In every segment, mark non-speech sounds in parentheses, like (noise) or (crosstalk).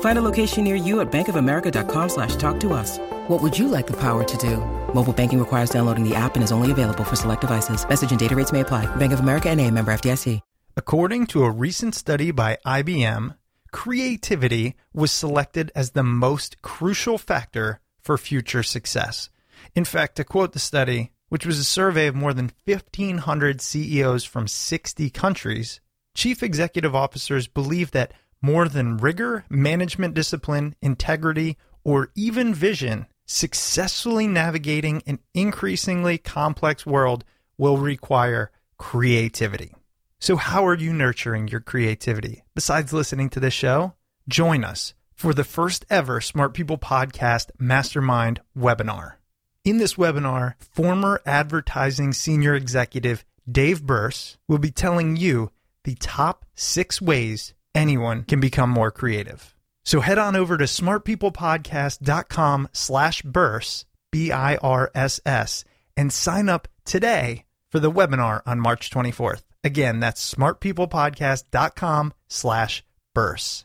Find a location near you at bankofamerica.com slash talk to us. What would you like the power to do? Mobile banking requires downloading the app and is only available for select devices. Message and data rates may apply. Bank of America and a member FDIC. According to a recent study by IBM, creativity was selected as the most crucial factor for future success. In fact, to quote the study, which was a survey of more than 1,500 CEOs from 60 countries, chief executive officers believe that more than rigor, management discipline, integrity, or even vision, successfully navigating an increasingly complex world will require creativity. So, how are you nurturing your creativity? Besides listening to this show, join us for the first ever Smart People Podcast Mastermind webinar. In this webinar, former advertising senior executive Dave Birss will be telling you the top six ways anyone can become more creative. So head on over to smartpeoplepodcast.com slash birss, B-I-R-S-S, and sign up today for the webinar on March 24th. Again, that's smartpeoplepodcast.com slash birss.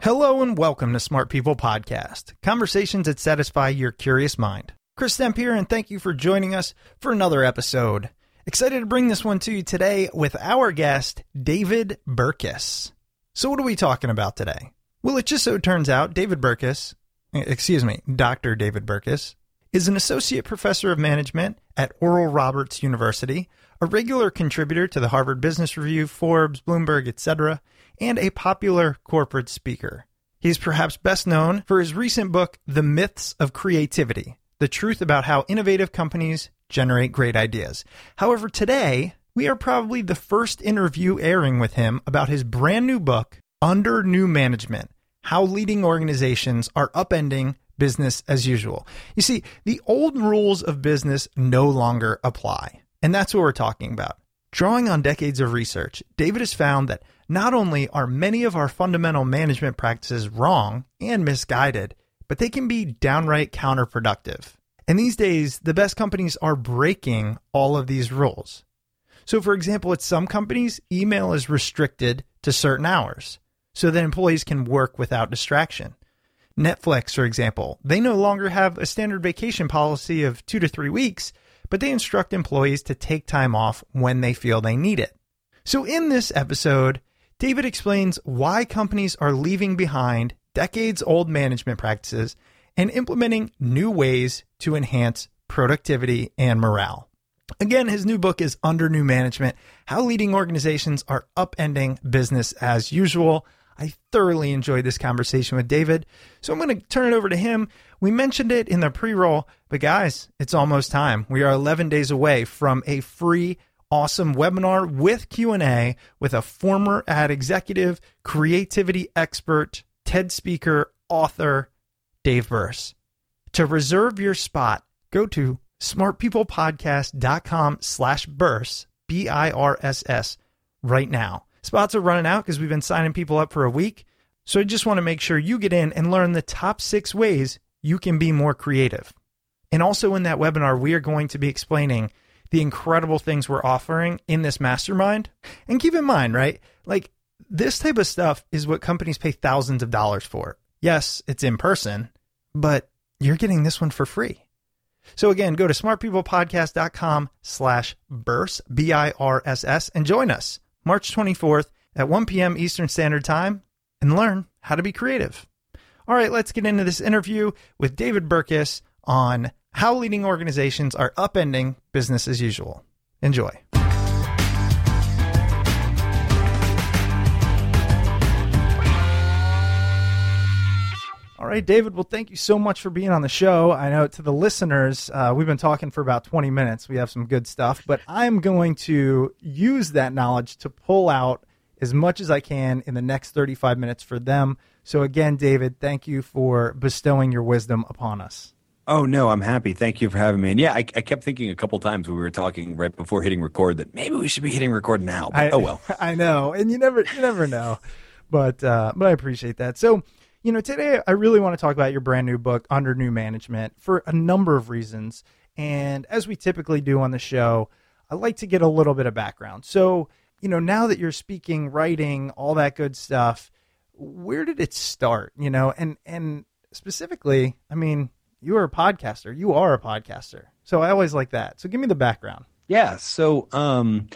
Hello and welcome to Smart People Podcast, conversations that satisfy your curious mind. Chris Stemp here, and thank you for joining us for another episode. Excited to bring this one to you today with our guest, David Burkus. So, what are we talking about today? Well, it just so turns out David Burkus, eh, excuse me, Dr. David Burkus, is an associate professor of management at Oral Roberts University, a regular contributor to the Harvard Business Review, Forbes, Bloomberg, etc., and a popular corporate speaker. He's perhaps best known for his recent book, The Myths of Creativity The Truth About How Innovative Companies Generate Great Ideas. However, today, we are probably the first interview airing with him about his brand new book, Under New Management How Leading Organizations Are Upending Business as Usual. You see, the old rules of business no longer apply. And that's what we're talking about. Drawing on decades of research, David has found that not only are many of our fundamental management practices wrong and misguided, but they can be downright counterproductive. And these days, the best companies are breaking all of these rules. So, for example, at some companies, email is restricted to certain hours so that employees can work without distraction. Netflix, for example, they no longer have a standard vacation policy of two to three weeks, but they instruct employees to take time off when they feel they need it. So, in this episode, David explains why companies are leaving behind decades old management practices and implementing new ways to enhance productivity and morale. Again, his new book is Under New Management How Leading Organizations Are Upending Business as Usual. I thoroughly enjoyed this conversation with David, so I'm going to turn it over to him. We mentioned it in the pre roll, but guys, it's almost time. We are 11 days away from a free awesome webinar with Q&A with a former ad executive, creativity expert, TED speaker, author, Dave Birss. To reserve your spot, go to smartpeoplepodcast.com slash birss, B-I-R-S-S, right now. Spots are running out because we've been signing people up for a week. So I just want to make sure you get in and learn the top six ways you can be more creative. And also in that webinar, we are going to be explaining the incredible things we're offering in this mastermind. And keep in mind, right? Like this type of stuff is what companies pay thousands of dollars for. Yes, it's in person, but you're getting this one for free. So again, go to smartpeoplepodcast.com slash birss, B-I-R-S-S, and join us March 24th at 1 p.m. Eastern Standard Time and learn how to be creative. All right, let's get into this interview with David Burkus on how leading organizations are upending business as usual. Enjoy. Right, David. Well, thank you so much for being on the show. I know to the listeners, uh, we've been talking for about 20 minutes. We have some good stuff, but I'm going to use that knowledge to pull out as much as I can in the next 35 minutes for them. So, again, David, thank you for bestowing your wisdom upon us. Oh no, I'm happy. Thank you for having me. And yeah, I, I kept thinking a couple times when we were talking right before hitting record that maybe we should be hitting record now. But, I, oh well. (laughs) I know, and you never you never know, but uh, but I appreciate that. So you know, today I really want to talk about your brand new book, Under New Management, for a number of reasons. And as we typically do on the show, I like to get a little bit of background. So you know, now that you're speaking, writing, all that good stuff, where did it start? You know, and and specifically, I mean you are a podcaster. You are a podcaster. So I always like that. So give me the background. Yeah. So um,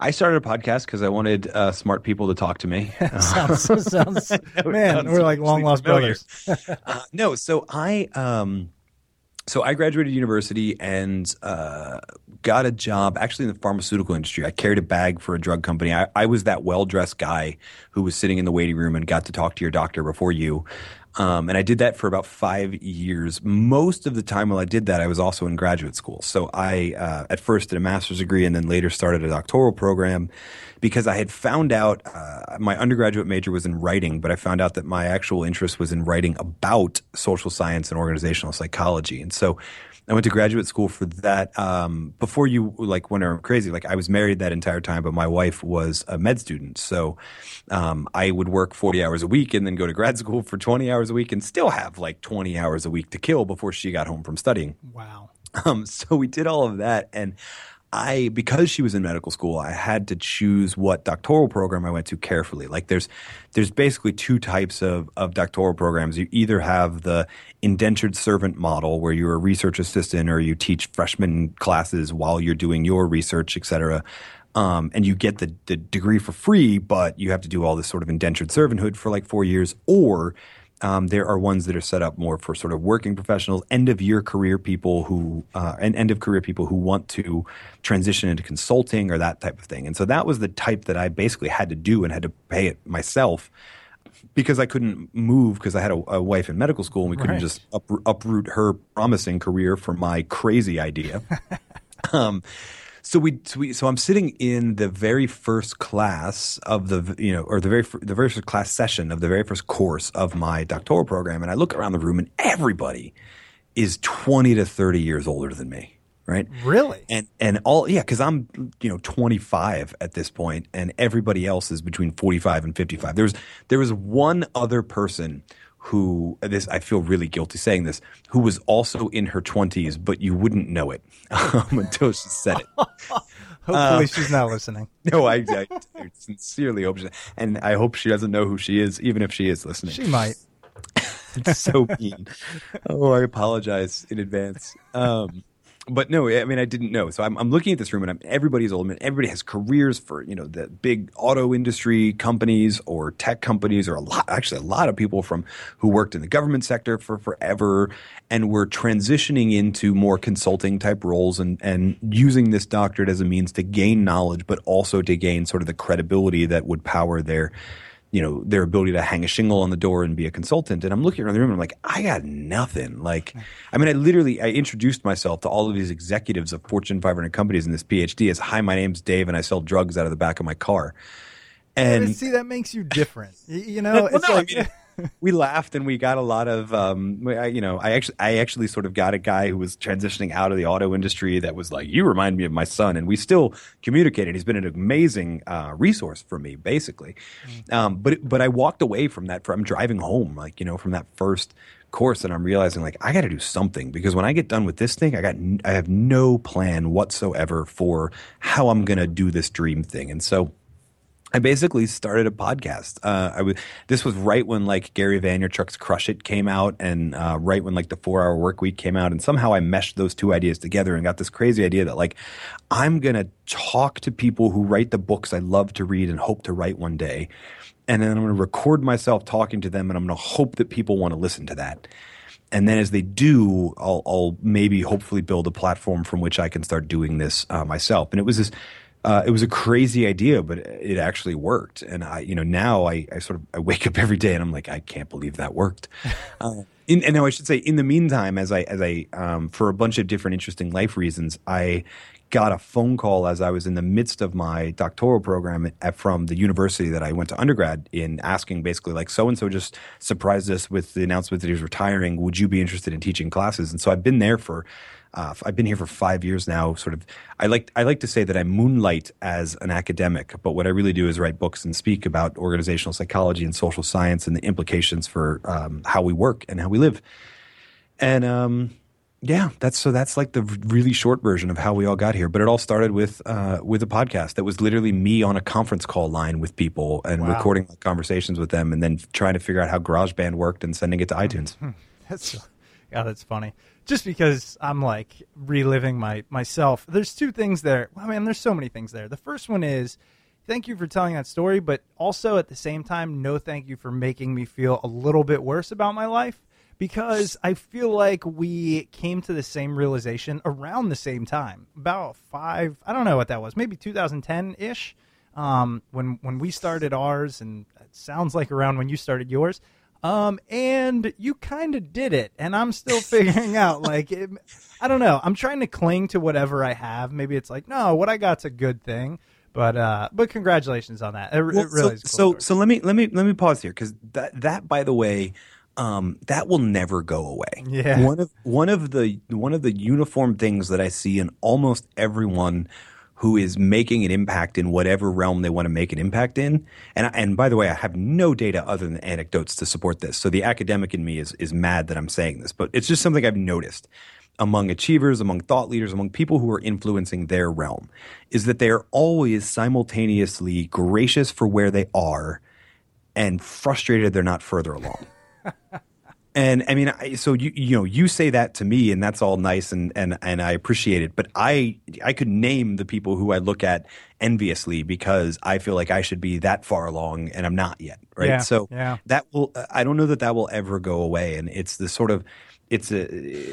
I started a podcast because I wanted uh, smart people to talk to me. (laughs) sounds, sounds (laughs) man, sounds we're like long lost brothers. (laughs) uh, no, so I um, so I graduated university and uh, got a job actually in the pharmaceutical industry. I carried a bag for a drug company. I, I was that well dressed guy who was sitting in the waiting room and got to talk to your doctor before you. Um, and I did that for about five years. Most of the time while I did that, I was also in graduate school. So I, uh, at first, did a master's degree and then later started a doctoral program because I had found out uh, my undergraduate major was in writing, but I found out that my actual interest was in writing about social science and organizational psychology. And so I went to graduate school for that. Um, before you like went crazy, like I was married that entire time, but my wife was a med student, so um, I would work forty hours a week and then go to grad (laughs) school for twenty hours a week and still have like twenty hours a week to kill before she got home from studying. Wow. Um, so we did all of that, and I because she was in medical school, I had to choose what doctoral program I went to carefully. Like there's there's basically two types of of doctoral programs. You either have the indentured servant model where you're a research assistant or you teach freshman classes while you're doing your research, et cetera. Um, and you get the, the degree for free, but you have to do all this sort of indentured servanthood for like four years, or um, there are ones that are set up more for sort of working professionals, end of year career people who, uh, and end of career people who want to transition into consulting or that type of thing. And so that was the type that I basically had to do and had to pay it myself because I couldn't move because I had a, a, wife in medical school and we couldn't right. just up, uproot her promising career for my crazy idea. (laughs) um, so we, so we, so I'm sitting in the very first class of the, you know, or the very, the very first class session of the very first course of my doctoral program. And I look around the room and everybody is 20 to 30 years older than me. Right. Really? And, and all, yeah, cause I'm, you know, 25 at this point and everybody else is between 45 and 55. There was, there was one other person who this I feel really guilty saying this, who was also in her twenties, but you wouldn't know it (laughs) um, until she said it. (laughs) Hopefully, um, she's not listening. (laughs) No, I, I, I, sincerely hope, she, and I hope she doesn't know who she is, even if she is listening. She might. it's so mean. oh, I apologize in advance. Um, but no, I mean, I didn't know. So I'm, I'm looking at this room, and I'm, everybody's old. man. everybody has careers for you know the big auto industry companies or tech companies, or a lot, actually, a lot of people from who worked in the government sector for forever, and were transitioning into more consulting type roles and and using this doctorate as a means to gain knowledge, but also to gain sort of the credibility that would power their you know, their ability to hang a shingle on the door and be a consultant. And I'm looking around the room and I'm like, I got nothing. Like, I mean, I literally, I introduced myself to all of these executives of Fortune 500 companies in this PhD as, hi, my name's Dave and I sell drugs out of the back of my car. And see, that makes you different. You (laughs) know, well, it's no, like, I mean, we laughed and we got a lot of um, I, you know I actually I actually sort of got a guy who was transitioning out of the auto industry that was like you remind me of my son and we still communicated. He's been an amazing uh, resource for me basically. Mm. um, but but I walked away from that from driving home like you know from that first course and I'm realizing like I got to do something because when I get done with this thing I got I have no plan whatsoever for how I'm going to do this dream thing. And so I basically started a podcast. Uh, I was this was right when like Gary Vaynerchuk's Crush It came out, and uh, right when like the Four Hour Work Week came out, and somehow I meshed those two ideas together and got this crazy idea that like I'm gonna talk to people who write the books I love to read and hope to write one day, and then I'm gonna record myself talking to them, and I'm gonna hope that people want to listen to that. And then as they do, I'll, I'll, maybe hopefully build a platform from which I can start doing this uh, myself. And it was this uh, it was a crazy idea, but it actually worked. And I, you know, now I, I sort of I wake up every day and I'm like, I can't believe that worked. uh, (laughs) in, and now I should say, in the meantime, as I as I um, for a bunch of different interesting life reasons, I got a phone call as I was in the midst of my doctoral program at, from the university that I went to undergrad in, asking basically like, so and so just surprised us with the announcement that he was retiring. Would you be interested in teaching classes? And so I've been there for uh, I've been here for five years now. Sort of, I like I like to say that I moonlight as an academic, but what I really do is write books and speak about organizational psychology and social science and the implications for um, how we work and how we live. And um, yeah, that's so that's like the really short version of how we all got here. But it all started with uh, with a podcast that was literally me on a conference call line with people and wow. recording conversations with them, and then trying to figure out how GarageBand worked and sending it to iTunes. that's yeah, that's funny just because I'm like reliving my myself. There's two things there. I mean, there's so many things there. The first one is thank you for telling that story, but also at the same time, no thank you for making me feel a little bit worse about my life because I feel like we came to the same realization around the same time. About five, I don't know what that was, maybe 2010 ish. Um, when when we started ours, and it sounds like around when you started yours. Um, and you kind of did it, and I'm still (laughs) figuring out. Like, it, I don't know. I'm trying to cling to whatever I have. Maybe it's like, no, what I got's a good thing. But uh, but congratulations on that. It, well, it really so, cool so so let me let me let me pause here because that that by the way, um, that will never go away. Yeah. One of one of the one of the uniform things that I see in almost everyone who is making an impact in whatever realm they want to make an impact in. And and by the way, I have no data other than anecdotes to support this. So the academic in me is is mad that I'm saying this, but it's just something I've noticed among achievers, among thought leaders, among people who are influencing their realm is that they are always simultaneously gracious for where they are and frustrated they're not further along. And I mean, I, so you you know you say that to me, and that's all nice, and and and I appreciate it. But I I could name the people who I look at enviously because I feel like I should be that far along, and I'm not yet. Right. Yeah, so yeah. that will I don't know that that will ever go away, and it's the sort of it's a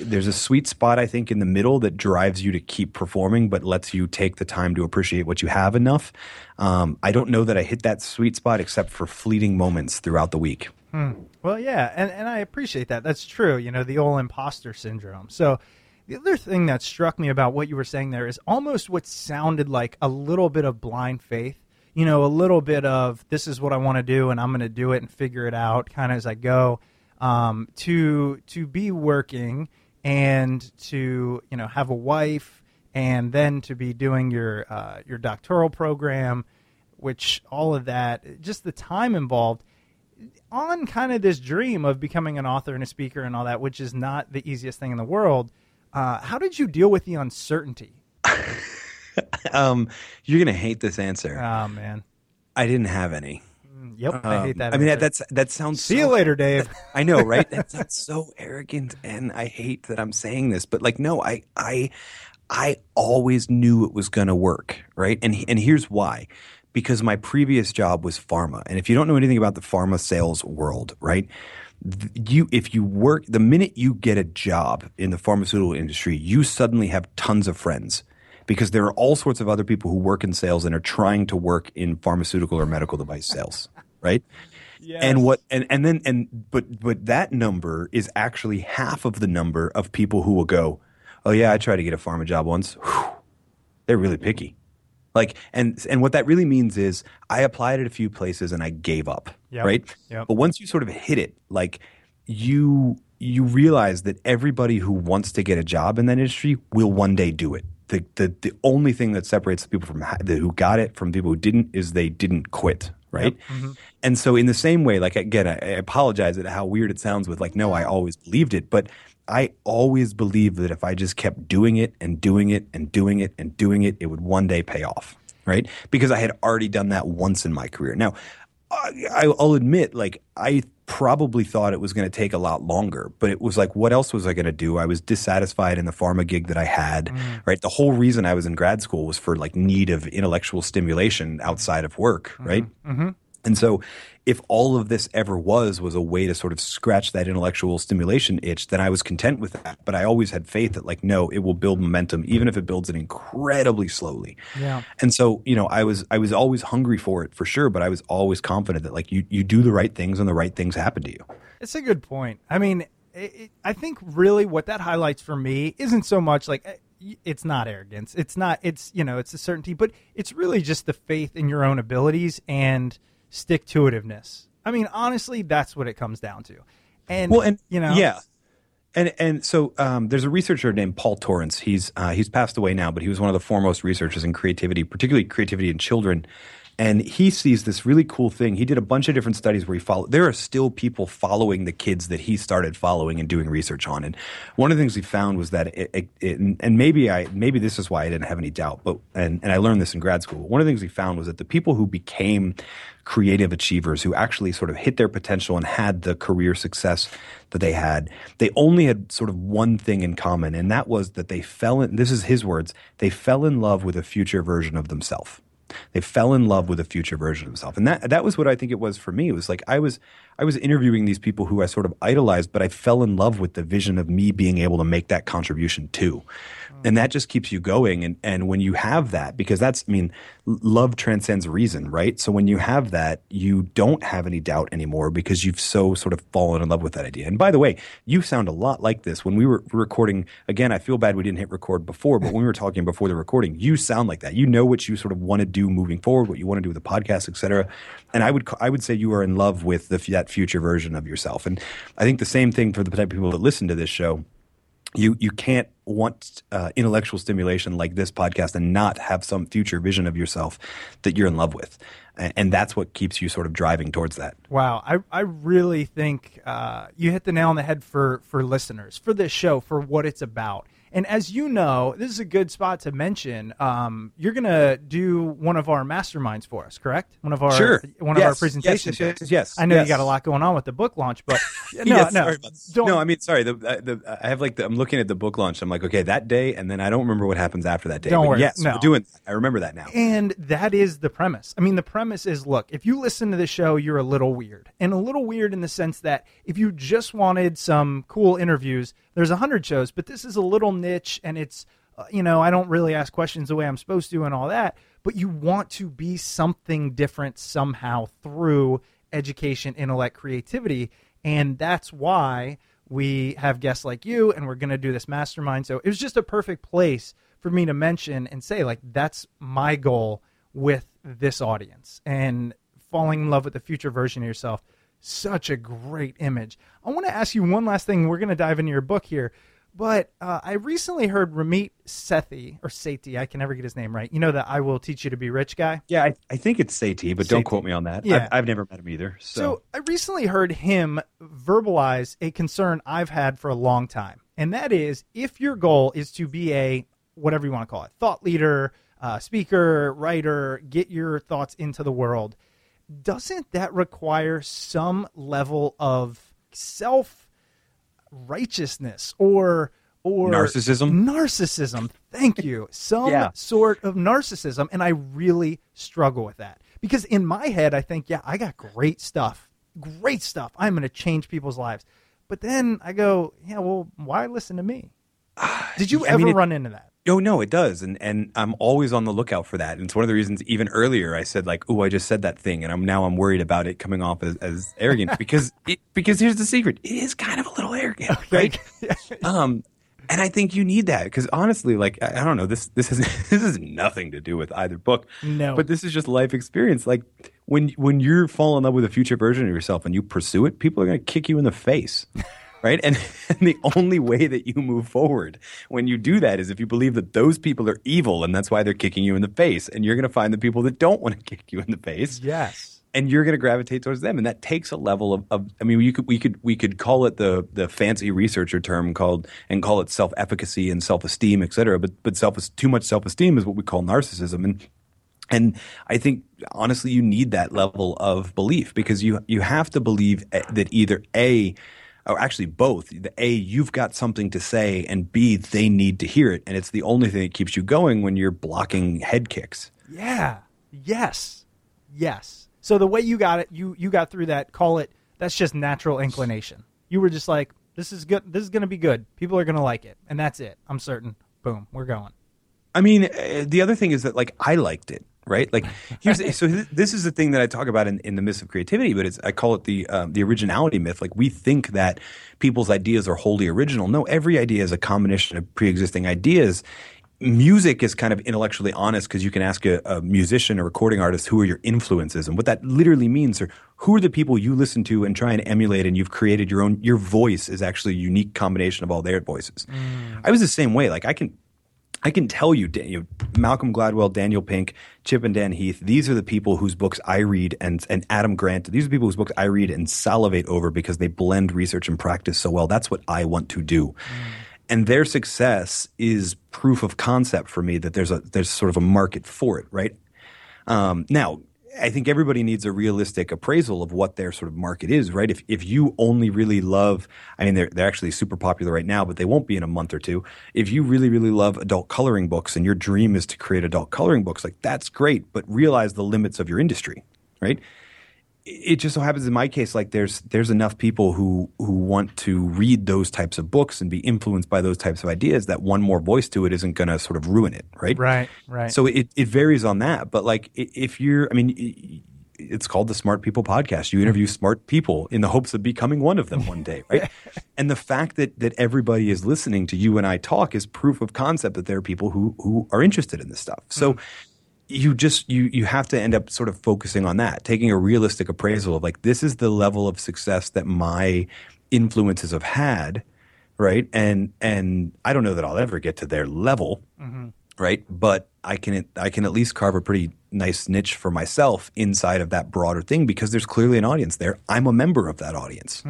there's a sweet spot I think in the middle that drives you to keep performing, but lets you take the time to appreciate what you have enough. Um, I don't know that I hit that sweet spot except for fleeting moments throughout the week. Hmm. Well, yeah, and, and I appreciate that. That's true. You know, the old imposter syndrome. So, the other thing that struck me about what you were saying there is almost what sounded like a little bit of blind faith. You know, a little bit of this is what I want to do, and I'm going to do it and figure it out, kind of as I go. Um, to to be working and to you know have a wife, and then to be doing your uh, your doctoral program, which all of that, just the time involved on kind of this dream of becoming an author and a speaker and all that, which is not the easiest thing in the world. Uh, how did you deal with the uncertainty? (laughs) um, you're gonna hate this answer. Oh man, I didn't have any. Mm, Yep, I hate Um, that. I mean, that, that's that sounds. See so- you later, Dave. (laughs) I know, right? (laughs) That sounds so arrogant, and I hate that I'm saying this, but like, no, I, I, I always knew it was going to work, right? And and here's why, because my previous job was pharma, and if you don't know anything about the pharma sales world, right? You, if you work, the minute you get a job in the pharmaceutical industry, you suddenly have tons of friends because there are all sorts of other people who work in sales and are trying to work in pharmaceutical or medical device sales, right? And what and and then and but but that number is actually half of the number of people who will go, "Oh yeah, I tried to get a pharma job once." Whew, they're really picky. Like and and what that really means is I applied at a few places and I gave up, Yep. right? Yep. But once you sort of hit it, like you you realize that everybody who wants to get a job in that industry will one day do it. The the the only thing that separates the people from the, who got it from people who didn't is they didn't quit, right? Mm-hmm. And so in the same way, like again, I, I apologize at how weird it sounds with like, no, I always believed it, but I always believed that if I just kept doing it and doing it and doing it and doing it, it would one day pay off, right? Because I had already done that once in my career. Now, I, I'll admit, like I probably thought it was going to take a lot longer, but it was like, what else was I going to do? I was dissatisfied in the pharma gig that I had. Mm. Right, the whole reason I was in grad school was for like need of intellectual stimulation outside of work. Right, mm-hmm. Mm-hmm. And so, if all of this ever was was a way to sort of scratch that intellectual stimulation itch, then I was content with that. But I always had faith that, like, no, it will build momentum, even if it builds it incredibly slowly. Yeah. And so, you know, I was I was always hungry for it for sure, but I was always confident that like you you do the right things and the right things happen to you. It's a good point. I mean, it, it, I think really what that highlights for me isn't so much like eh, it's not arrogance. It's not. It's you know, it's a certainty, but it's really just the faith in your own abilities and stick to itiveness. I mean, honestly, that's what it comes down to. And Well, and you know, yeah, and and so um, there's a researcher named Paul Torrance. He's uh, he's passed away now, but he was one of the foremost researchers in creativity, particularly creativity in children. And he sees this really cool thing. He did a bunch of different studies where he followed. There are still people following the kids that he started following and doing research on. And one of the things he found was that it, it, it and maybe I maybe this is why I didn't have any doubt, but and and I learned this in grad school. One of the things he found was that the people who became creative achievers who actually sort of hit their potential and had the career success that they had, they only had sort of one thing in common, and that was that they fell in, this is his words, they fell in love with a future version of themselves. They fell in love with a future version of themselves. And that that was what I think it was for me. It was like I was I was interviewing these people who I sort of idolized, but I fell in love with the vision of me being able to make that contribution too. And that just keeps you going. And and when you have that, because that's I mean, love transcends reason, right? So when you have that, you don't have any doubt anymore because you've so sort of fallen in love with that idea. And by the way, you sound a lot like this. When we were recording, again, I feel bad we didn't hit record before, but when we were talking before the recording, you sound like that. You know what you sort of want to do moving forward, what you want to do with the podcast, et cetera. And I would I would say you are in love with the, that future version of yourself. And I think the same thing for the type of people that listen to this show you you can't want uh, intellectual stimulation like this podcast and not have some future vision of yourself that you're in love with, and, that's what keeps you sort of driving towards that. Wow, I, I really think uh, you hit the nail on the head for for listeners for this show for what it's about. And as you know, this is a good spot to mention. Um, you're gonna do one of our masterminds for us, correct? One of our Sure. one of our presentations. Yes, yes, yes, I know yes. you got a lot going on with the book launch, but (laughs) no, Yes, no, don't. no. I mean, sorry. The, the, I have like the, I'm looking at the book launch. I'm like, okay, that day, and then I don't remember what happens after that day. Don't but worry. Yes, No. we're doing. That. I remember that now. And that is the premise. I mean, the premise is look, if you listen to the show, you're a little weird. And a little weird in the sense that if you just wanted some cool interviews, there's a hundred shows, but this is a little niche and it's, uh, you know, I don't really ask questions the way I'm supposed to and all that. But you want to be something different somehow through education, intellect, creativity. And that's why we have guests like you and we're going to do this mastermind. So it was just a perfect place for me to mention and say, like, that's my goal with this audience and falling in love with the future version of yourself. Such a great image. I want to ask you one last thing. We're going to dive into your book here. But uh, I recently heard Ramit Sethi, or Sethi, I can never get his name right. You know that I will teach you to be rich guy? Yeah, I, I think it's Sati, but don't quote me on that. Yeah. I've, I've never met him either. So, So I recently heard him verbalize a concern I've had for a long time, and that is if your goal is to be a whatever you want to call it, thought leader, uh, speaker, writer, get your thoughts into the world. Doesn't that require some level of self righteousness or or Narcissism? Narcissism. Thank you. (laughs) Some Yeah. sort of narcissism and I really struggle with that. Because in my head I think, yeah, I got great stuff. Great stuff. I'm going to change people's lives. But then I go, yeah, well, why listen to me? (sighs) Did you I ever mean, it- run into that? Oh no, it does, and and I'm always on the lookout for that. And it's one of the reasons. Even earlier, I said like, "Oh, I just said that thing," and I'm now I'm worried about it coming off as, as arrogant (laughs) because it, because here's the secret: it is kind of a little arrogant, right? (laughs) um, and I think you need that because honestly, like I, I don't know, this this has (laughs) this has nothing to do with either book, No. but this is just life experience. Like when when you fall in love with a future version of yourself and you pursue it, people are going to kick you in the face. Right? And, (laughs) and the only way that you move forward when you do that is if you believe that those people are evil and that's why they're kicking you in the face. And you're going to find the people that don't want to (laughs) kick you in the face. Yes. And you're going to gravitate towards them, and that takes a level of, of. I mean, you could we could we could call it the the fancy researcher term called and call it self efficacy and self esteem, et cetera. But but self too much self esteem is what we call narcissism, and and I think honestly, you need that level of belief because you you have to believe eh, that either a or actually both. The A, you've got something to say, and B, they need to hear it, and it's the only thing that keeps you going when you're blocking head kicks. Yeah. Yes. Yes. So the way you got it, you you got through that. Call it. That's just natural inclination. You were just like, this is good. This is going to be good. People are going to like it, and that's it. I'm certain. Boom. We're going. I mean, uh, the other thing is that like I liked it, right? Like here's so this is the thing that I talk about in, in the myth of creativity, but it's I call it the um, the originality myth. Like we think that people's ideas are wholly original. No, every idea is a combination of pre-existing ideas. Music is kind of intellectually honest because you can ask a, a musician or recording artist who are your influences, and what that literally means are who are the people you listen to and try and emulate, and you've created your own. Your voice is actually a unique combination of all their voices. I was the same way. Like I can I can tell you, Dan- you know, Malcolm Gladwell, Daniel Pink, Chip and Dan Heath. These are the people whose books I read, and and Adam Grant. These are the people whose books I read and salivate over because they blend research and practice so well. That's what I want to do, and their success is proof of concept for me that there's a there's sort of a market for it, right? Um, now, I think everybody needs a realistic appraisal of what their sort of market is, right? If if you only really love, I mean, they're they're actually super popular right now, but they won't be in a month or two. If you really really love adult coloring books and your dream is to create adult coloring books, like that's great, but realize the limits of your industry, right? It just so happens in my case like there's there's enough people who who want to read those types of books and be influenced by those types of ideas that one more voice to it isn't going to sort of ruin it right? Right. Right. so it, it varies on that but like if you're i mean it's called the smart people podcast. You interview mm-hmm. smart people in the hopes of becoming one of them one day right? (laughs) And the fact that that everybody is listening to you and i talk is proof of concept that there are people who who are interested in this stuff. So mm-hmm. You just you you have to end up sort of focusing on that taking a realistic appraisal of like this is the level of success that my influences have had right? And and i don't know that i'll ever get to their level right? But i can i can at least carve a pretty nice niche for myself inside of that broader thing because there's clearly an audience there. I'm a member of that audience.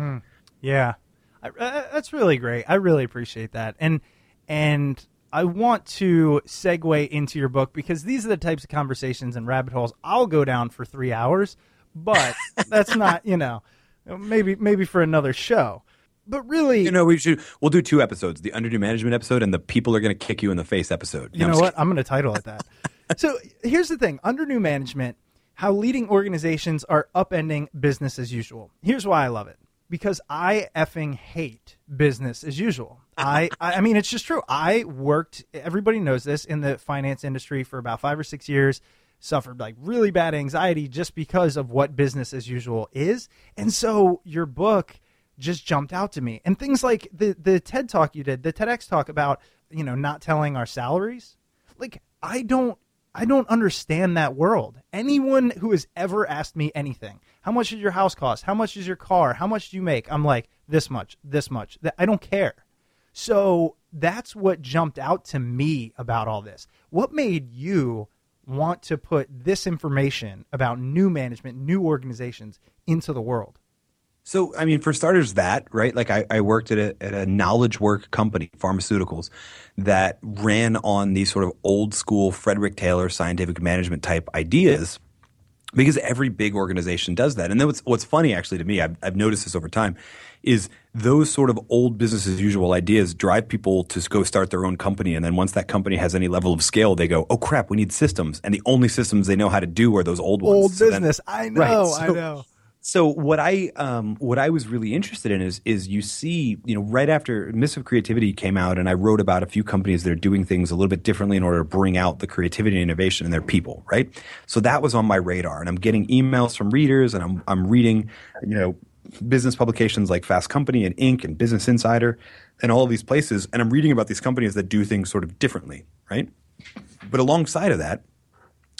Yeah, I, uh, that's really great. I really appreciate that, and and I want to segue into your book because these are the types of conversations and rabbit holes I'll go down for three hours, but (laughs) that's not you know maybe maybe for another show. But really, you know we should we'll do two episodes the under new management episode and the people are going to kick you in the face episode You No, I'm know just what? I'm going to title it that. (laughs) so here's the thing: under new management, how leading organizations are upending business as usual. Here's why I love it: because I effing hate business as usual. I, I mean, it's just true. I worked. Everybody knows this in the finance industry for about five or six years. Suffered like really bad anxiety just because of what business as usual is, and so your book just jumped out to me. And things like the the TED talk you did, the TEDx talk about you know not telling our salaries. Like I don't I don't understand that world. Anyone who has ever asked me anything, how much does your house cost? How much is your car? How much do you make? I'm like this much, this much. I don't care. So that's what jumped out to me about all this. What made you want to put this information about new management, new organizations into the world? So, I mean, for starters, that, right? Like, I, I worked at a, at a knowledge work company, pharmaceuticals, that ran on these sort of old school Frederick Taylor scientific management type ideas because every big organization does that. And then what's, what's funny actually to me, I've, I've noticed this over time, is those sort of old business as usual ideas drive people to go start their own company. And then once that company has any level of scale, they go, oh crap, we need systems. And the only systems they know how to do are those old ones. Old So then- business. I know. Right, I know. so what I um, what I was really interested in is is you see you know right after of Creativity came out and I wrote about a few companies that are doing things a little bit differently in order to bring out the creativity and innovation in their people right so that was on my radar and I'm getting emails from readers and I'm I'm reading you know business publications like Fast Company and Inc and Business Insider and all of these places and I'm reading about these companies that do things sort of differently right but alongside of that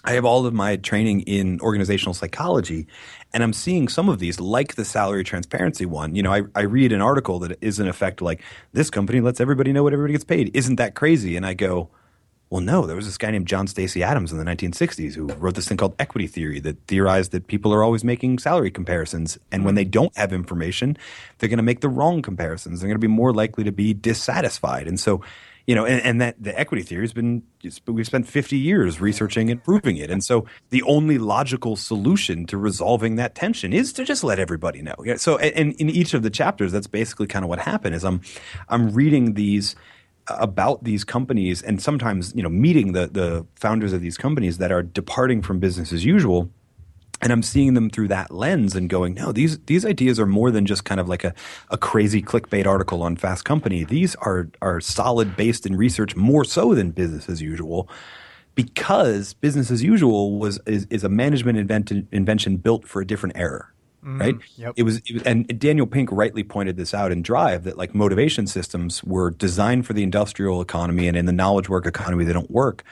I have all of my training in organizational psychology, and I'm seeing some of these, like the salary transparency one. You know, I, I read an article that is in effect like, this company lets everybody know what everybody gets paid. Isn't that crazy? And I go, well, no, there was this guy named John Stacy Adams in the 1960s who wrote this thing called equity theory that theorized that people are always making salary comparisons. And when mm-hmm. they don't have information, they're going to make the wrong comparisons. They're going to be more likely to be dissatisfied. And so, you know, and, and that the equity theory has been, we've spent 50 years researching and proving it. And so the only logical solution to resolving that tension is to just let everybody know. So, and, and in each of the chapters, that's basically kind of what happened is I'm, I'm reading these, about these companies and sometimes you know meeting the the founders of these companies that are departing from business as usual and I'm seeing them through that lens and going, no, these these ideas are more than just kind of like a, a crazy clickbait article on Fast Company. These are are solid based in research more so than business as usual. Because business as usual was is, is a management invented, invention built for a different era, Mm-hmm. right? yep. It was, it was, and Daniel Pink rightly pointed this out in Drive that like motivation systems were designed for the industrial economy, and in the knowledge work economy, they don't work.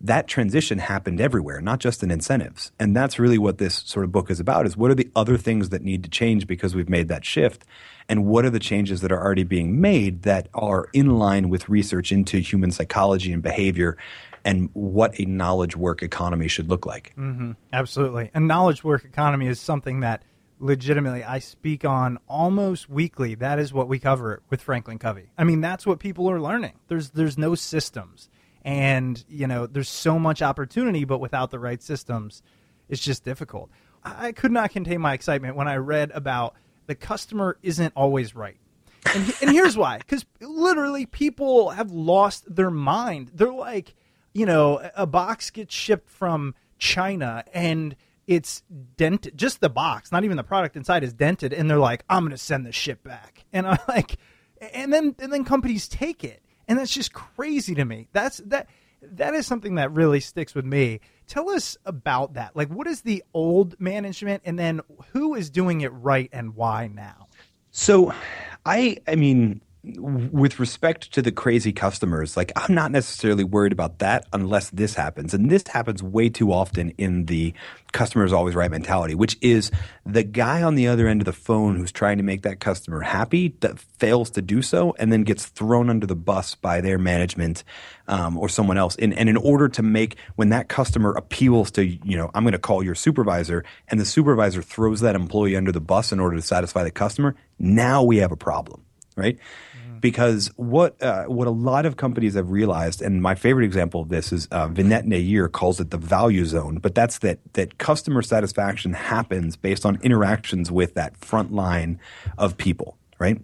That transition happened everywhere, not just in incentives, and that's really what this sort of book is about: is what are the other things that need to change because we've made that shift, and what are the changes that are already being made that are in line with research into human psychology and behavior, and what a knowledge work economy should look like. Mm-hmm. Absolutely. And knowledge work economy is something that legitimately I speak on almost weekly. That is what we cover with Franklin Covey. I mean, that's what people are learning. There's there's no systems. And, you know, there's so much opportunity, but without the right systems, it's just difficult. I could not contain my excitement when I read about the customer isn't always right. And, and here's why because literally people have lost their mind. They're like, you know, a box gets shipped from China and it's dented, just the box, not even the product inside is dented. And they're like, I'm to send this shit back. (laughs) And I'm like, and then, and then companies take it. And that's just crazy to me. That's that. That is something that really sticks with me. Tell us about that. Like, what is the old management, and then who is doing it right, and why now? So, I I mean, with respect to the crazy customers, like I'm not necessarily worried about that unless this happens, and this happens way too often in the customer's always right mentality, which is the guy on the other end of the phone who's trying to make that customer happy that fails to do so, and then gets thrown under the bus by their management um, or someone else. And, and in order to make when that customer appeals to you know, I'm going to call your supervisor, and the supervisor throws that employee under the bus in order to satisfy the customer, now we have a problem, right? Because what uh, what a lot of companies have realized, and my favorite example of this is uh, Vineet Nayar calls it the value zone, but that's that that customer satisfaction happens based on interactions with that front line of people, right?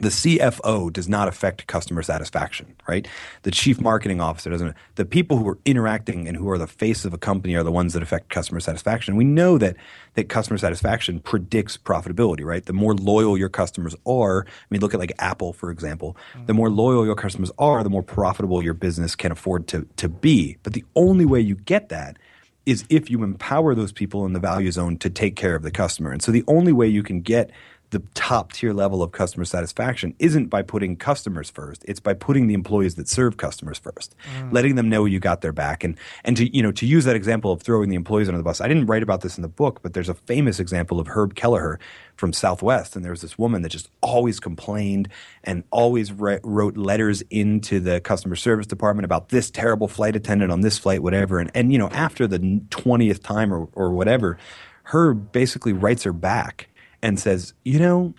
The CFO does not affect customer satisfaction, right? The chief marketing officer doesn't. The people who are interacting and who are the face of a company are the ones that affect customer satisfaction. We know that that customer satisfaction predicts profitability, right? The more loyal your customers are, I mean, look at like Apple, for example. Mm. The more loyal your customers are, the more profitable your business can afford to to be. But the only way you get that is if you empower those people in the value zone to take care of the customer. And so the only way you can get the top tier level of customer satisfaction isn't by putting customers first. It's by putting the employees that serve customers first, mm. letting them know you got their back. And, and to, you know, to use that example of throwing the employees under the bus, I didn't write about this in the book, but there's a famous example of Herb Kelleher from Southwest. And there was this woman that just always complained and always re- wrote letters into the customer service department about this terrible flight attendant on this flight, whatever. And, and you know, after the 20th time or, or whatever, Herb basically writes her back and says, you know,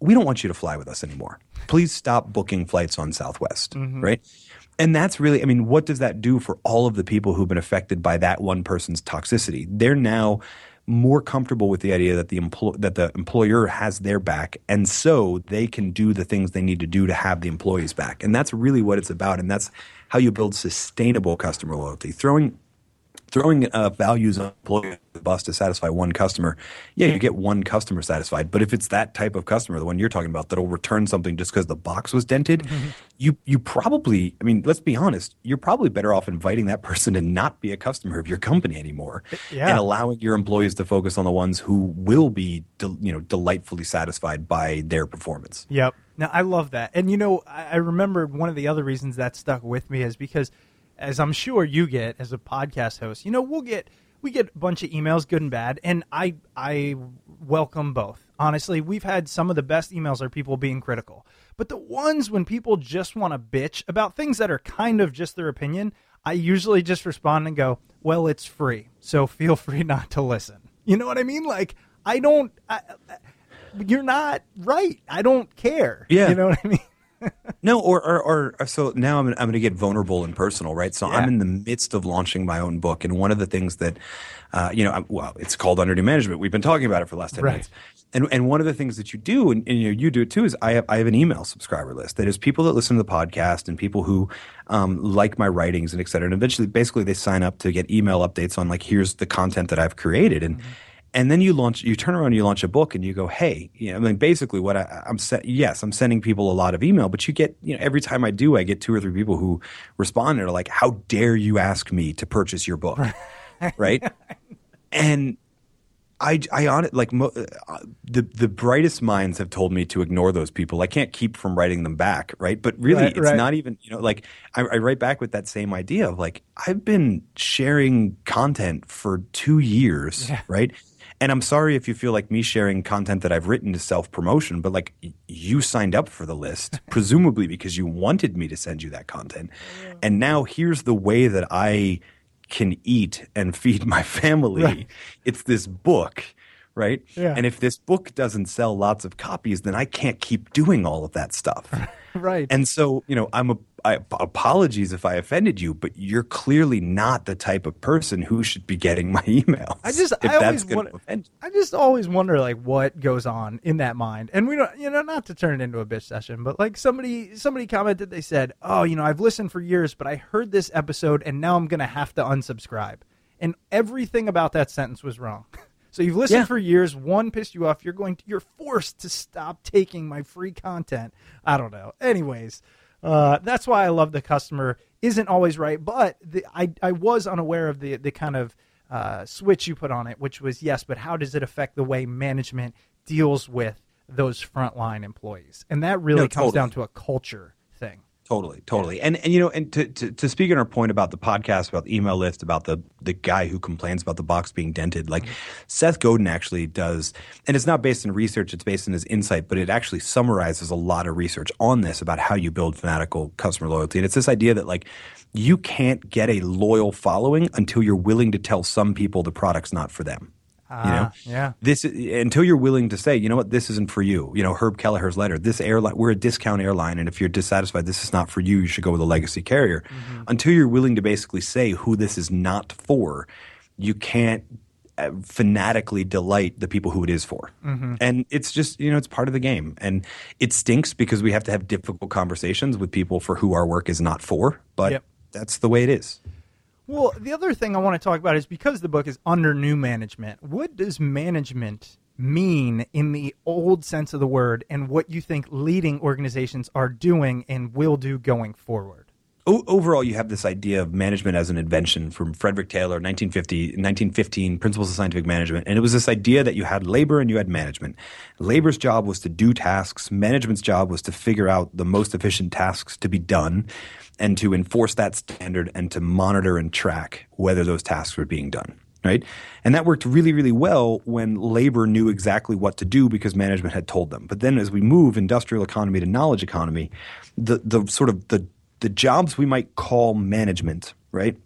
we don't want you to fly with us anymore. please stop booking flights on Southwest, Mm-hmm. right? And that's really, I mean, what does that do for all of the people who've been affected by that one person's toxicity? They're now more comfortable with the idea that the empl- that the employer has their back, and so they can do the things they need to do to have the employees back. And that's really what it's about, and that's how you build sustainable customer loyalty. Throwing throwing uh, values on the bus to satisfy one customer, yeah, you get one customer satisfied. But if it's that type of customer, the one you're talking about, that'll return something just because the box was dented, you you probably, I mean, let's be honest, you're probably better off inviting that person to not be a customer of your company anymore, Yeah. and allowing your employees to focus on the ones who will be, del- you know, delightfully satisfied by their performance. Yep. Now I love that, and you know, I, I remembered one of the other reasons that stuck with me is because, as I'm sure you get as a podcast host, you know, we'll get we get a bunch of emails, good and bad, and I I welcome both. Honestly, we've had some of the best emails are people being critical, but the ones when people just want to bitch about things that are kind of just their opinion, I usually just respond and go, "Well, it's free, so feel (laughs) free not to listen." You know what I mean? Like I don't. I, you're not right. I don't care. Yeah. You know what I mean? No, or, or, or so now I'm, I'm going to get vulnerable and personal, right? So Yeah. I'm in the midst of launching my own book. And one of the things that, uh, you know, I'm, well, it's called Under New Management. We've been talking about it for the last 10 Right. minutes. And, and one of the things that you do, and, and you, know, you do it too, is I have, I have an email subscriber list that is people that listen to the podcast and people who um, like my writings and et cetera. And eventually, basically, they sign up to get email updates on like, here's the content that I've created. And, and then you launch, you turn around, you launch a book, and you go, "Hey, you know, I mean, basically, what I, I'm se- yes, I'm sending people a lot of email, but you get, you know, every time I do, I get two or three people who respond and are like, "How dare you ask me to purchase your book?" right? (laughs) And I, I on it like mo- uh, the the brightest minds have told me to ignore those people. I can't keep from writing them back, right? But really, Right, it's right. not even you know like I, I write back with that same idea of like I've been sharing content for two years, right? And I'm sorry if you feel like me sharing content that I've written is self promotion, but like you signed up for the list, (laughs) presumably because you wanted me to send you that content. And now here's the way that I can eat and feed my family. It's this book, right? Yeah. And if this book doesn't sell lots of copies, then I can't keep doing all of that stuff. (laughs) Right. And so, you know, I'm a I, apologies if I offended you, but you're clearly not the type of person who should be getting my (laughs) emails. I just, I always wonder. I just always wonder like what goes on in that mind. And we don't, you know, not to turn it into a bitch session, but like somebody, somebody commented, they said, "Oh, you know, I've listened for years, but I heard this episode, and now I'm going to have to unsubscribe." And everything about that sentence was wrong. (laughs) So you've listened Yeah. for years. One pissed you off. You're going. To, you're forced to stop taking my free content. I don't know. Anyways, uh, that's why I love the customer isn't always right, but the, I I was unaware of the the kind of uh, switch you put on it, which was yes, but how does it affect the way management deals with those frontline employees? And that really No, comes totally. down to a culture thing. Totally, totally. And and you know, and to, to to speak on our point about the podcast, about the email list, about the the guy who complains about the box being dented, like mm-hmm. Seth Godin actually does, and it's not based in research, it's based in his insight, but it actually summarizes a lot of research on this about how you build fanatical customer loyalty. And it's this idea that like you can't get a loyal following until you're willing to tell some people the product's not for them. You know, Ah, yeah. this until you're willing to say, you know what, this isn't for you. You know, Herb Kelleher's letter. This airline, we're a discount airline, and if you're dissatisfied, this is not for you. You should go with a legacy carrier. Until you're willing to basically say who this is not for, you can't uh, fanatically delight the people who it is for. And it's just, you know, it's part of the game. And it stinks because we have to have difficult conversations with people for who our work is not for. But Yep. that's the way it is. Well, the other thing I want to talk about is because the book is under new management, what does management mean in the old sense of the word and what you think leading organizations are doing and will do going forward? O- overall, you have this idea of management as an invention from Frederick Taylor, 1950, 1915, Principles of Scientific Management. And it was this idea that you had labor and you had management. Labor's job was to do tasks. Management's job was to figure out the most efficient tasks to be done and to enforce that standard and to monitor and track whether those tasks were being done. Right? And that worked really, really well when labor knew exactly what to do because management had told them. But then as we move industrial economy to knowledge economy, the, the sort of the the jobs we might call management, right?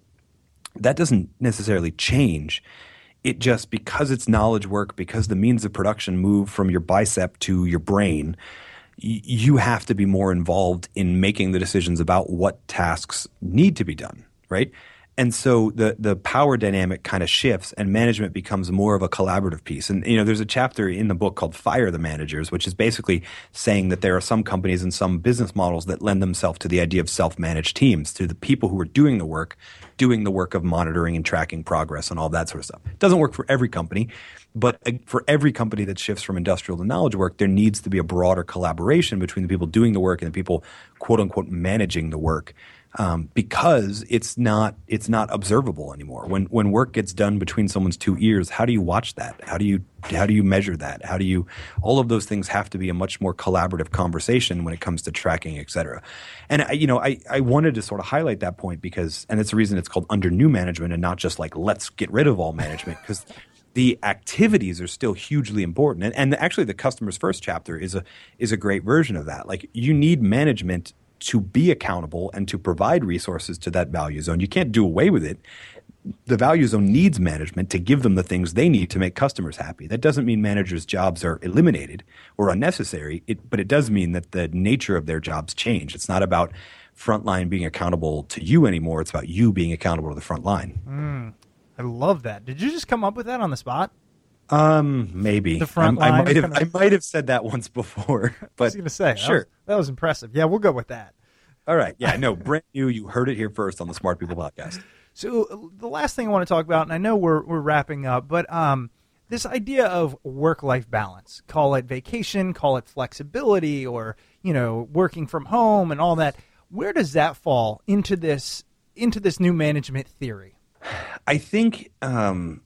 That doesn't necessarily change. It just because it's knowledge work, because the means of production move from your bicep to your brain, you have to be more involved in making the decisions about what tasks need to be done, right? And so the the power dynamic kind of shifts and management becomes more of a collaborative piece. And you know, there's a chapter in the book called Fire the Managers, which is basically saying that there are some companies and some business models that lend themselves to the idea of self-managed teams, to the people who are doing the work, doing the work of monitoring and tracking progress and all that sort of stuff. It doesn't work for every company, but uh, for every company that shifts from industrial to knowledge work, there needs to be a broader collaboration between the people doing the work and the people quote unquote managing the work um, because it's not it's not observable anymore. When when work gets done between someone's two ears, how do you watch that? How do you how do you measure that? How do you all of those things have to be a much more collaborative conversation when it comes to tracking, et cetera. And I, you know, I I wanted to sort of highlight that point because, and it's the reason it's called under new management and not just like let's get rid of all management because. the activities are still hugely important. And, and, actually, the customers first chapter is a is a great version of that. Like you need management to be accountable and to provide resources to that value zone. You can't do away with it. The value zone needs management to give them the things they need to make customers happy. That doesn't mean managers' jobs are eliminated or unnecessary, it, but it does mean that the nature of their jobs change. It's not about frontline being accountable to you anymore. It's about you being accountable to the front line. Mm, I love that. Did you just come up with that on the spot? Um, maybe the front I. I might have. I might have said that (laughs) once before, (laughs) but I was to say, sure, that was, that was impressive. Yeah, we'll go with that. All right. Yeah, no, (laughs) brand new. You heard it here first on the Smart People Podcast. So the last thing I want to talk about, and I know we're we're wrapping up, but um, this idea of work life balance, call it vacation, call it flexibility, or you know, working from home and all that. Where does that fall into this into this new management theory? I think um,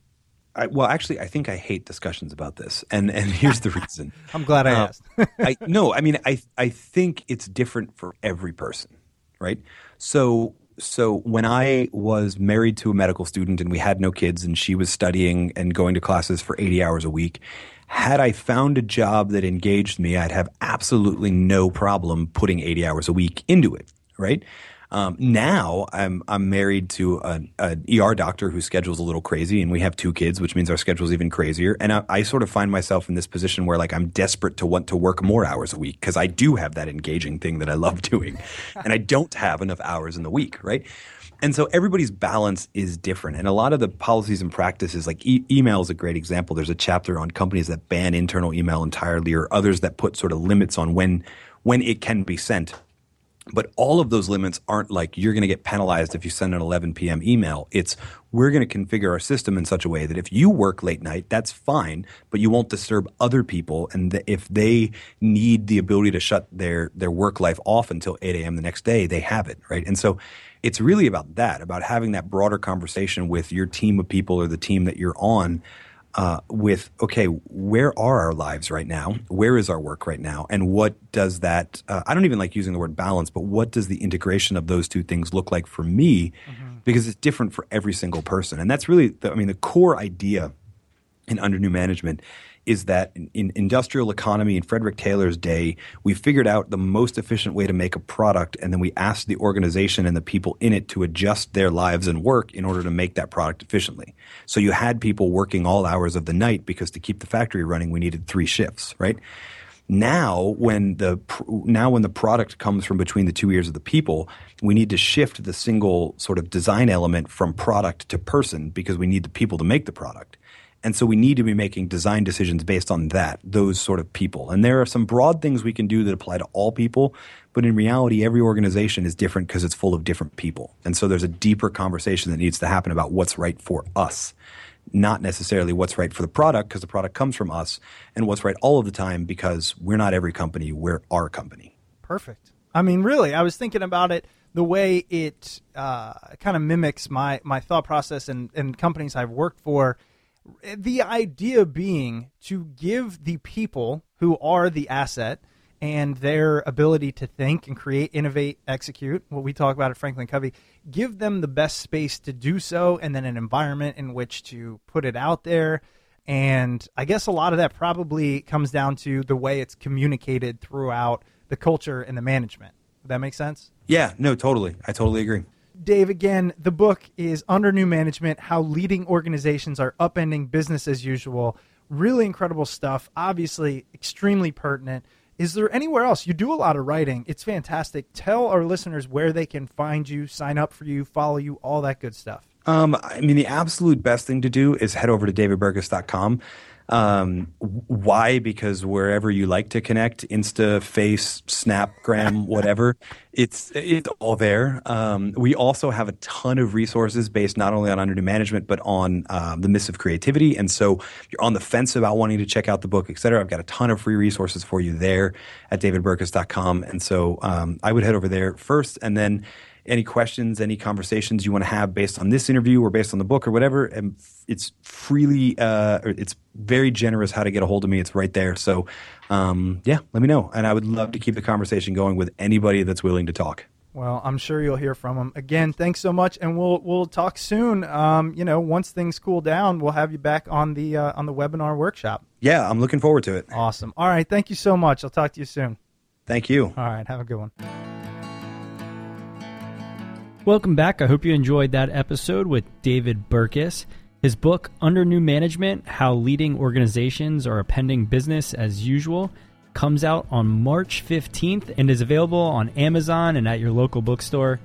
I, well, actually, I think I hate discussions about this, and and here's the (laughs) reason. I'm glad I uh, asked. (laughs) I no, I mean, I I think it's different for every person, right? So so when I was married to a medical student and we had no kids, and she was studying and going to classes for 80 hours a week. Had I found a job that engaged me, I'd have absolutely no problem putting 80 hours a week into it, right? Um, now I'm I'm married to an, ER doctor whose schedule's a little crazy, and we have two kids, which means our schedule's even crazier. And I, I sort of find myself in this position where like I'm desperate to want to work more hours a week because I do have that engaging thing that I love (laughs) doing, and I don't have enough hours in the week, right? And so everybody's balance is different. And a lot of the policies and practices, like e- email is a great example. There's a chapter on companies that ban internal email entirely or others that put sort of limits on when, when it can be sent but all of those limits aren't like you're going to get penalized if you send an 11 p.m. email. It's we're going to configure our system in such a way that if you work late night, that's fine, but you won't disturb other people. And if they need the ability to shut their, their work life off until 8 a.m. the next day, they have it, right? And so it's really about that, about having that broader conversation with your team of people or the team that you're on uh, with okay, where are our lives right now? Where is our work right now? And what does that? Uh, I don't even like using the word balance, but what does the integration of those two things look like for me? Mm-hmm. Because it's different for every single person, and that's really, the, I mean, the core idea in under new management is that in, in, industrial economy in Frederick Taylor's day, we figured out the most efficient way to make a product, and then we asked the organization and the people in it to adjust their lives and work in order to make that product efficiently. So you had people working all hours of the night because to keep the factory running, we needed three shifts, right? Now, when the now when the product comes from between the two ears of the people, we need to shift the single sort of design element from product to person because we need the people to make the product. And so we need to be making design decisions based on that, those sort of people. And there are some broad things we can do that apply to all people, but in reality, every organization is different because it's full of different people. And so there's a deeper conversation that needs to happen about what's right for us, not necessarily what's right for the product because the product comes from us, and what's right all of the time because we're not every company, we're our company. Perfect. I mean, really, I was thinking about it the way it uh, kind of mimics my, my thought process and, and companies I've worked for the idea being to give the people who are the asset and their ability to think and create, innovate, execute, what we talk about at Franklin Covey, give them the best space to do so and then an environment in which to put it out there. And I guess a lot of that probably comes down to the way it's communicated throughout the culture and the management. Would that make sense? Yeah, no, totally. I totally agree. Dave, again, the book is Under New Management How Leading Organizations Are Upending Business as Usual. Really incredible stuff. Obviously, extremely pertinent. is there anywhere else? You do a lot of writing. It's fantastic. Tell our listeners where they can find you, sign up for you, follow you, all that good stuff. Um, I mean, the absolute best thing to do is head over to davidburkus.com. Um, why? Because wherever you like to connect, Insta, Face, Snapgram, (laughs) whatever, it's it's all there. Um, we also have a ton of resources based not only on under new management but on um, the myths of creativity. And so you're on the fence about wanting to check out the book, et cetera. I've got a ton of free resources for you there at davidburkus.com. And so um, I would head over there first, and then any questions, any conversations you want to have based on this interview or based on the book or whatever, and it's freely, uh, it's very generous how to get a hold of me. It's right there. So, um, yeah, let me know. And I would love to keep the conversation going with anybody that's willing to talk. Well, I'm sure you'll hear from them again. Thanks so much, and we'll we'll talk soon. Um, you know, once things cool down, we'll have you back on the uh, on the webinar workshop. Yeah, I'm looking forward to it. Awesome. All right, thank you so much. I'll talk to you soon. Thank you. All right, have a good one. Welcome back. I hope you enjoyed that episode with David Burkus. His book, Under New Management How Leading Organizations Are Upending Business as Usual, comes out on March 15th and is available on Amazon and at your local bookstore.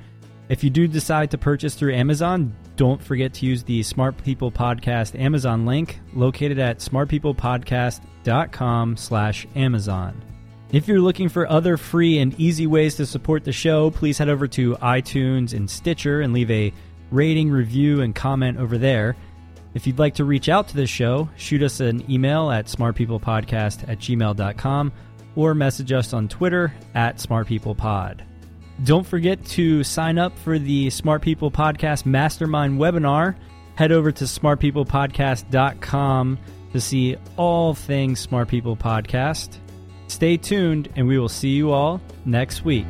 If you do decide to purchase through Amazon, don't forget to use the Smart People Podcast Amazon link located at smartpeoplepodcast.com slash Amazon. If you're looking for other free and easy ways to support the show, please head over to iTunes and Stitcher and leave a rating, review, and comment over there. If you'd like to reach out to the show, shoot us an email at smartpeoplepodcast at gmail.com or message us on Twitter at smartpeoplepod. Don't forget to sign up for the Smart People Podcast Mastermind webinar. Head over to smartpeoplepodcast.com to see all things Smart People Podcast. Stay tuned, and we will see you all next week.